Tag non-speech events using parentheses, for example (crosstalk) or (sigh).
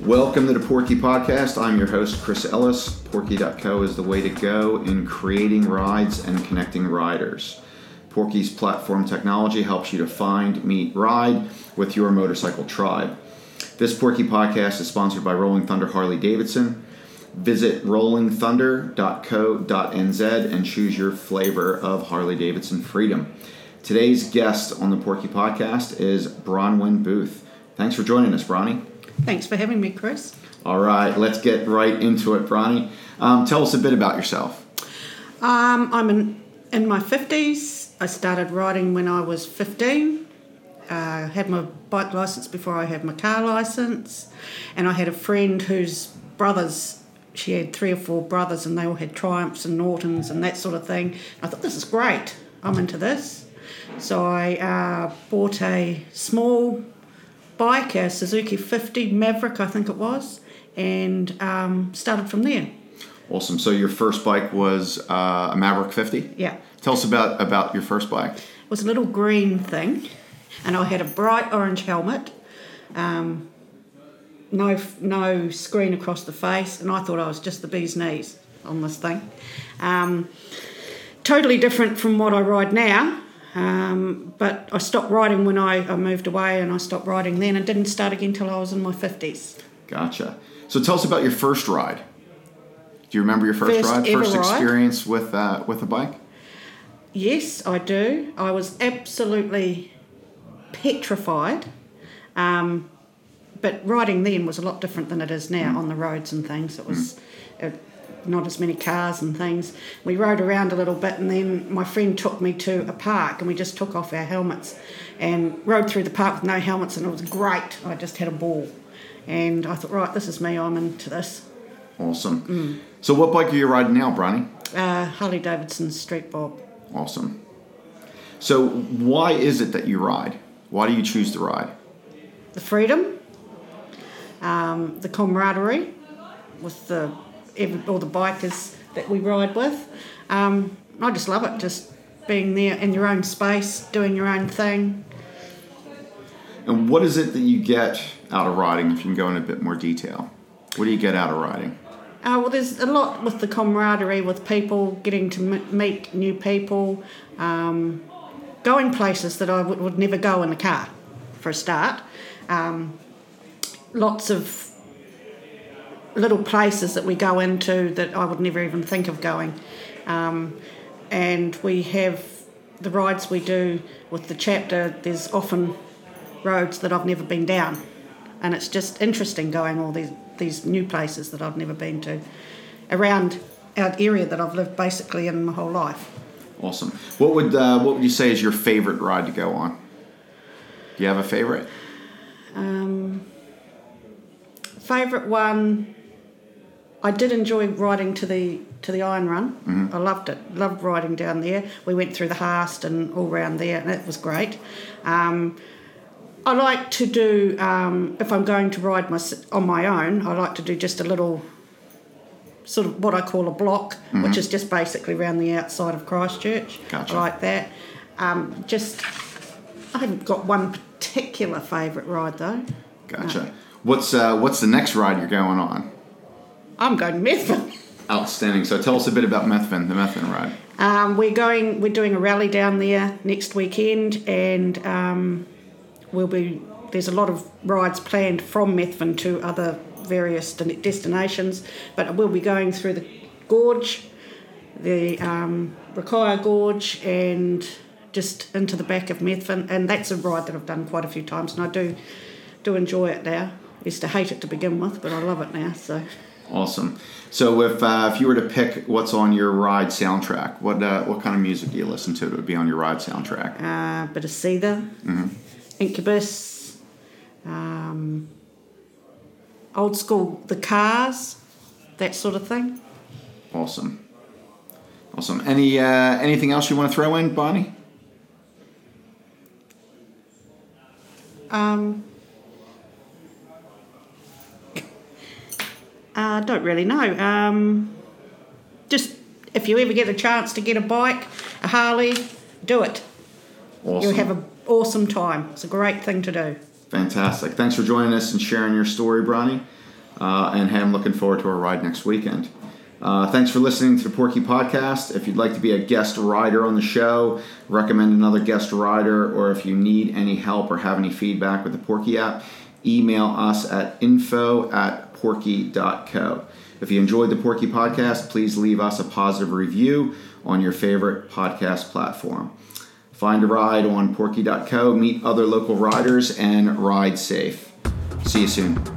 Welcome to the Porky Podcast. I'm your host, Chris Ellis. Porky.co is the way to go in creating rides and connecting riders. Porky's platform technology helps you to find, meet, ride with your motorcycle tribe. This Porky Podcast is sponsored by Rolling Thunder Harley Davidson. Visit rollingthunder.co.nz and choose your flavor of Harley Davidson freedom. Today's guest on the Porky Podcast is Bronwyn Booth. Thanks for joining us, Bronny. Thanks for having me, Chris. All right, let's get right into it, Bronny. Um, tell us a bit about yourself. Um, I'm in, in my 50s. I started riding when I was 15. Uh, had my bike license before I had my car license. And I had a friend whose brothers, she had three or four brothers, and they all had Triumphs and Nortons and that sort of thing. I thought, this is great. I'm into this. So I uh, bought a small bike, a Suzuki 50 Maverick, I think it was, and um, started from there. Awesome. So your first bike was uh, a Maverick 50? Yeah. Tell us about, about your first bike. It was a little green thing, and I had a bright orange helmet, um, no, no screen across the face, and I thought I was just the bee's knees on this thing. Um, totally different from what I ride now. Um, but I stopped riding when I, I, moved away and I stopped riding then and didn't start again until I was in my 50s. Gotcha. So tell us about your first ride. Do you remember your first, first ride, first ride? experience with, uh, with a bike? Yes, I do. I was absolutely petrified. Um, but riding then was a lot different than it is now mm. on the roads and things. It was. Mm. It, not as many cars and things. We rode around a little bit, and then my friend took me to a park, and we just took off our helmets and rode through the park with no helmets, and it was great. I just had a ball, and I thought, right, this is me. I'm into this. Awesome. Mm. So, what bike are you riding now, Bronny? Uh, Harley Davidson Street Bob. Awesome. So, why is it that you ride? Why do you choose to ride? The freedom, um, the camaraderie with the every, all the bikers that we ride with. Um, I just love it, just being there in your own space, doing your own thing. And what is it that you get out of riding? If you can go in a bit more detail, what do you get out of riding? Uh, well, there's a lot with the camaraderie with people, getting to m- meet new people, um, going places that I w- would never go in a car, for a start. Um, lots of little places that we go into that I would never even think of going. Um, and we have the rides we do with the chapter, there's often roads that I've never been down. And it's just interesting going all these, these new places that I've never been to around our area that I've lived basically in my whole life. Awesome. What would uh, what would you say is your favorite ride to go on? Do you have a favorite? Um, favorite one I did enjoy riding to the to the Iron Run. Mm-hmm. I loved it. Loved riding down there. We went through the Haast and all around there, and it was great. Um, I like to do um, if I'm going to ride my, on my own. I like to do just a little sort of what I call a block, mm-hmm. which is just basically around the outside of Christchurch. Gotcha. Like that. Um, just I haven't got one particular favourite ride though. Gotcha. No. What's uh, what's the next ride you're going on? I'm going Methven. (laughs) Outstanding. So tell us a bit about Methven, the Methven ride. Um, we're going. We're doing a rally down there next weekend, and um, we'll be. There's a lot of rides planned from Methven to other various destinations, but we'll be going through the gorge, the um, Rakaia Gorge, and just into the back of Methven, and that's a ride that I've done quite a few times, and I do do enjoy it now. I used to hate it to begin with, but I love it now. So. Awesome. So if uh, if you were to pick what's on your ride soundtrack, what uh, what kind of music do you listen to that would be on your ride soundtrack? Uh, bit of Seether, mm-hmm. Incubus, um, old school, The Cars, that sort of thing. Awesome. Awesome. Any uh, anything else you want to throw in, Bonnie? Um, I (laughs) don't really know. Um, just if you ever get a chance to get a bike, a Harley, do it. Awesome. You'll have an awesome time. It's a great thing to do. Fantastic. Thanks for joining us and sharing your story, Bronny. Uh, and hey, I'm looking forward to our ride next weekend. Uh, thanks for listening to the Porky Podcast. If you'd like to be a guest rider on the show, recommend another guest rider, or if you need any help or have any feedback with the Porky app, email us at info at porky.co. If you enjoyed the Porky Podcast, please leave us a positive review on your favorite podcast platform. Find a ride on porky.co, meet other local riders, and ride safe. See you soon.